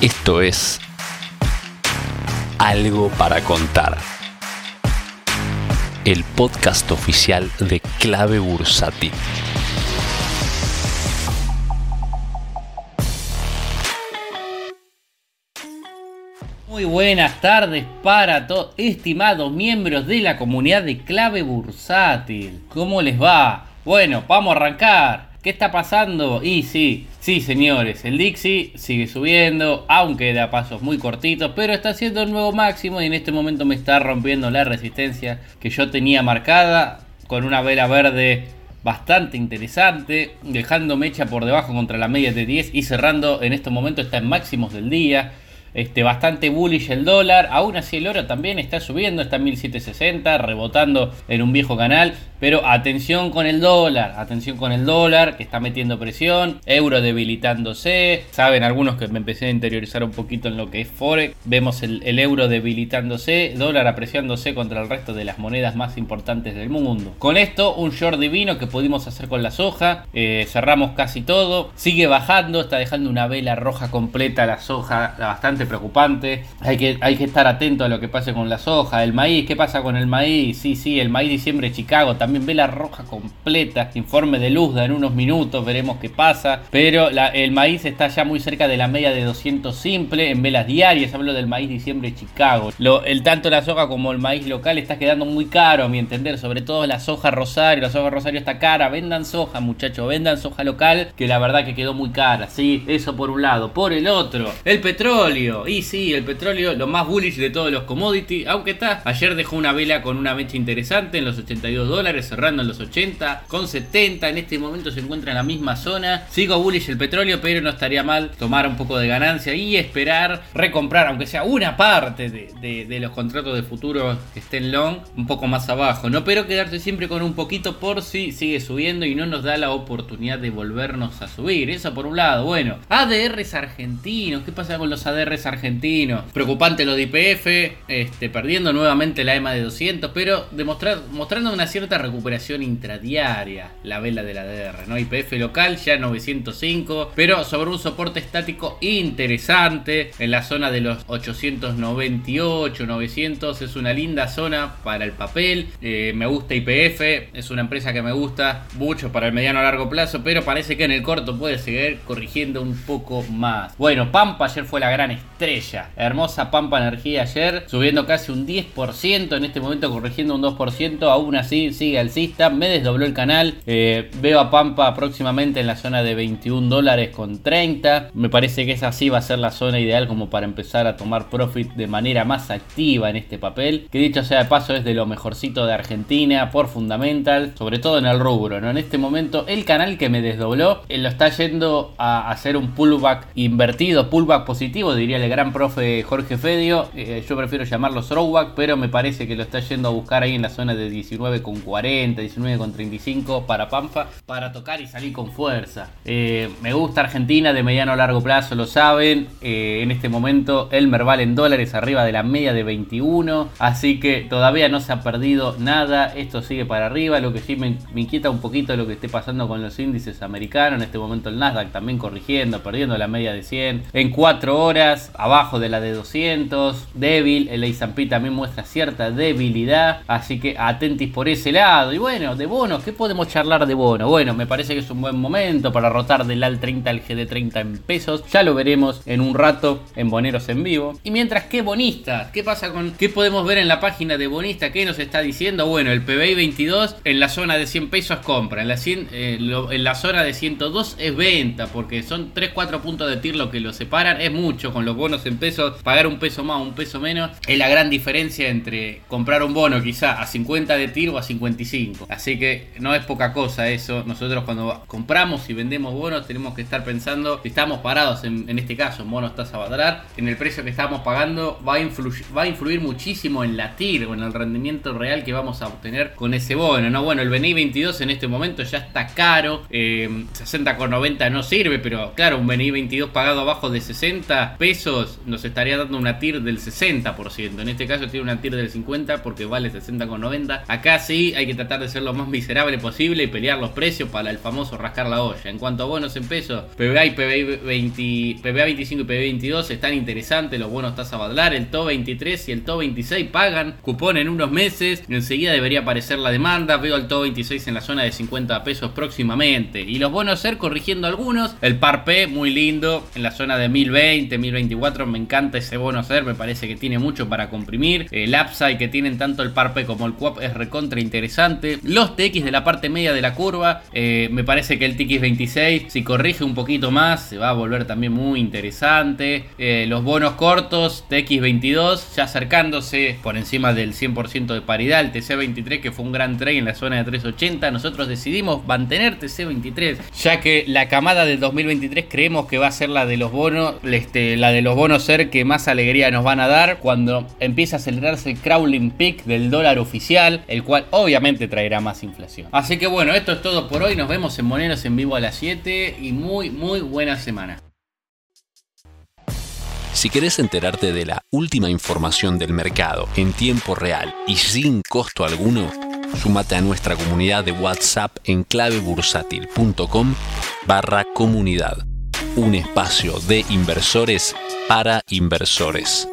Esto es Algo para contar. El podcast oficial de Clave Bursátil. Muy buenas tardes para todos, estimados miembros de la comunidad de Clave Bursátil. ¿Cómo les va? Bueno, vamos a arrancar. ¿Qué está pasando? Y sí, sí señores, el Dixie sigue subiendo, aunque da pasos muy cortitos, pero está haciendo el nuevo máximo y en este momento me está rompiendo la resistencia que yo tenía marcada con una vela verde bastante interesante, dejando mecha por debajo contra la media de 10 y cerrando en este momento está en máximos del día. Este, bastante bullish el dólar. Aún así el oro también está subiendo, está en 1760, rebotando en un viejo canal. Pero atención con el dólar, atención con el dólar que está metiendo presión, euro debilitándose. Saben algunos que me empecé a interiorizar un poquito en lo que es Forex. Vemos el, euro debilitándose, dólar apreciándose contra el resto de las monedas más importantes del mundo. Con esto, un short divino que pudimos hacer con la soja. Eh, cerramos casi todo. Sigue bajando, está dejando una vela roja completa la soja, bastante preocupante. Hay que, hay que estar atento a lo que pase con la soja. El maíz, ¿qué pasa con el maíz? Sí, sí, el maíz diciembre Chicago también también vela roja completa, informe de luz en unos minutos, veremos qué pasa. Pero el maíz está ya muy cerca de la media de 200 simple en velas diarias. Hablo del maíz diciembre Chicago. El tanto la soja como el maíz local está quedando muy caro, a mi entender. Sobre todo la soja rosario. La soja rosario está cara. Vendan soja, muchachos. Vendan soja local, que la verdad que quedó muy cara. Sí, eso por un lado. Por el otro, el petróleo. Y sí, el petróleo, lo más bullish de todos los commodities. Aunque está, ayer dejó una vela con una mecha interesante en los 82 dólares cerrando en los 80, con 70, en este momento se encuentra en la misma zona. Sigo bullish el petróleo, pero no estaría mal tomar un poco de ganancia y esperar recomprar, aunque sea una parte de, los contratos de futuro que estén long, un poco más abajo, ¿no? Pero quedarse siempre con un poquito por si sigue subiendo y no nos da la oportunidad de volvernos a subir. Eso por un lado. Bueno, ADRs argentinos, ¿qué pasa con los ADRs argentinos? Preocupante lo de IPF, este, perdiendo nuevamente la EMA de 200, pero demostrar, mostrando una cierta recuperación intradiaria, la vela de la DR, ¿no? IPF local ya 905, pero sobre un soporte estático interesante en la zona de los 898, 900, es una linda zona para el papel, eh, me gusta IPF, es una empresa que me gusta mucho para el mediano a largo plazo, pero parece que en el corto puede seguir corrigiendo un poco más. Bueno, Pampa ayer fue la gran estrella, hermosa Pampa Energía ayer, subiendo casi un 10%, en este momento corrigiendo un 2%, aún así sigue alcista, me desdobló el canal, eh, veo a Pampa próximamente en la zona de 21 dólares con 30, me parece que esa sí va a ser la zona ideal como para empezar a tomar profit de manera más activa en este papel, que dicho sea de paso es de lo mejorcito de Argentina por fundamental, sobre todo en el rubro, ¿no? En este momento el canal que me desdobló él lo está yendo a hacer un pullback invertido, pullback positivo, diría el gran profe Jorge Fedio, eh, yo prefiero llamarlo throwback, pero me parece que lo está yendo a buscar ahí en la zona de 19,40 19 con 35 para Pampa, para tocar y salir con fuerza. Eh, me gusta Argentina de mediano a largo plazo, lo saben. Eh, en este momento el Merval en dólares arriba de la media de 21, así que todavía no se ha perdido nada. Esto sigue para arriba. Lo que sí me, inquieta un poquito lo que esté pasando con los índices americanos. En este momento el Nasdaq también corrigiendo, perdiendo la media de 100 en 4 horas, abajo de la de 200. Débil, el S&P también muestra cierta debilidad, así que atentis por ese lado. Y bueno, de bonos, ¿qué podemos charlar de bono? Bueno, me parece que es un buen momento para rotar del AL 30 al GD30 en pesos. Ya lo veremos en un rato en Boneros en vivo. Y mientras, ¿qué bonistas? ¿Qué pasa con qué podemos ver en la página de Bonista? ¿Qué nos está diciendo? Bueno, el PBI 22 en la zona de 100 pesos compra, en la, eh, en la zona de 102 es venta, porque son 3-4 puntos de TIR lo que lo separan. Es mucho con los bonos en pesos, pagar un peso más, un peso menos. Es la gran diferencia entre comprar un bono quizá a 50 de TIR o a 55 Así que no es poca cosa eso. Nosotros cuando compramos y vendemos bonos tenemos que estar pensando si estamos parados en, este caso en bonos tasa badrar, en el precio que estamos pagando va a, influir, muchísimo en la TIR o en el rendimiento real que vamos a obtener con ese bono. ¿no? Bueno, el BNI 22 en este momento ya está caro. Eh, 60,90 no sirve, pero claro, un BNI 22 pagado abajo de 60 pesos nos estaría dando una TIR del 60%. En este caso tiene una TIR del 50 porque vale 60,90. Acá sí hay que tratar de ser lo más miserable posible y pelear los precios para el famoso rascar la olla. En cuanto a bonos en pesos, PBA y PBA, 20, PBA 25 y PBA 22 están interesantes, los bonos tasa Badlar, el TO 23 y el TO 26 pagan cupón en unos meses, enseguida debería aparecer la demanda, veo al TO 26 en la zona de 50 pesos próximamente. Y los bonos ser corrigiendo algunos, el par P muy lindo, en la zona de 1020, 1024, me encanta ese bono ser, me parece que tiene mucho para comprimir. El upside que tienen tanto el par P como el QAP es recontra interesante. Los TX de la parte media de la curva, eh, me parece que el TX26, si corrige un poquito más, se va a volver también muy interesante. Eh, los bonos cortos, TX22, ya acercándose por encima del 100% de paridad. El TC23, que fue un gran trade en la zona de 380, nosotros decidimos mantener TC23, ya que la camada del 2023 creemos que va a ser la de los bonos, este, la de los bonos ser que más alegría nos van a dar cuando empieza a acelerarse el crawling peak del dólar oficial, el cual obviamente traerá más inflación. Así que bueno, esto es todo por hoy. Nos vemos en Moneros en vivo a las 7 y muy, muy buena semana. Si querés enterarte de la última información del mercado en tiempo real y sin costo alguno, súmate a nuestra comunidad de WhatsApp en clavebursátil.com barra comunidad, un espacio de inversores para inversores.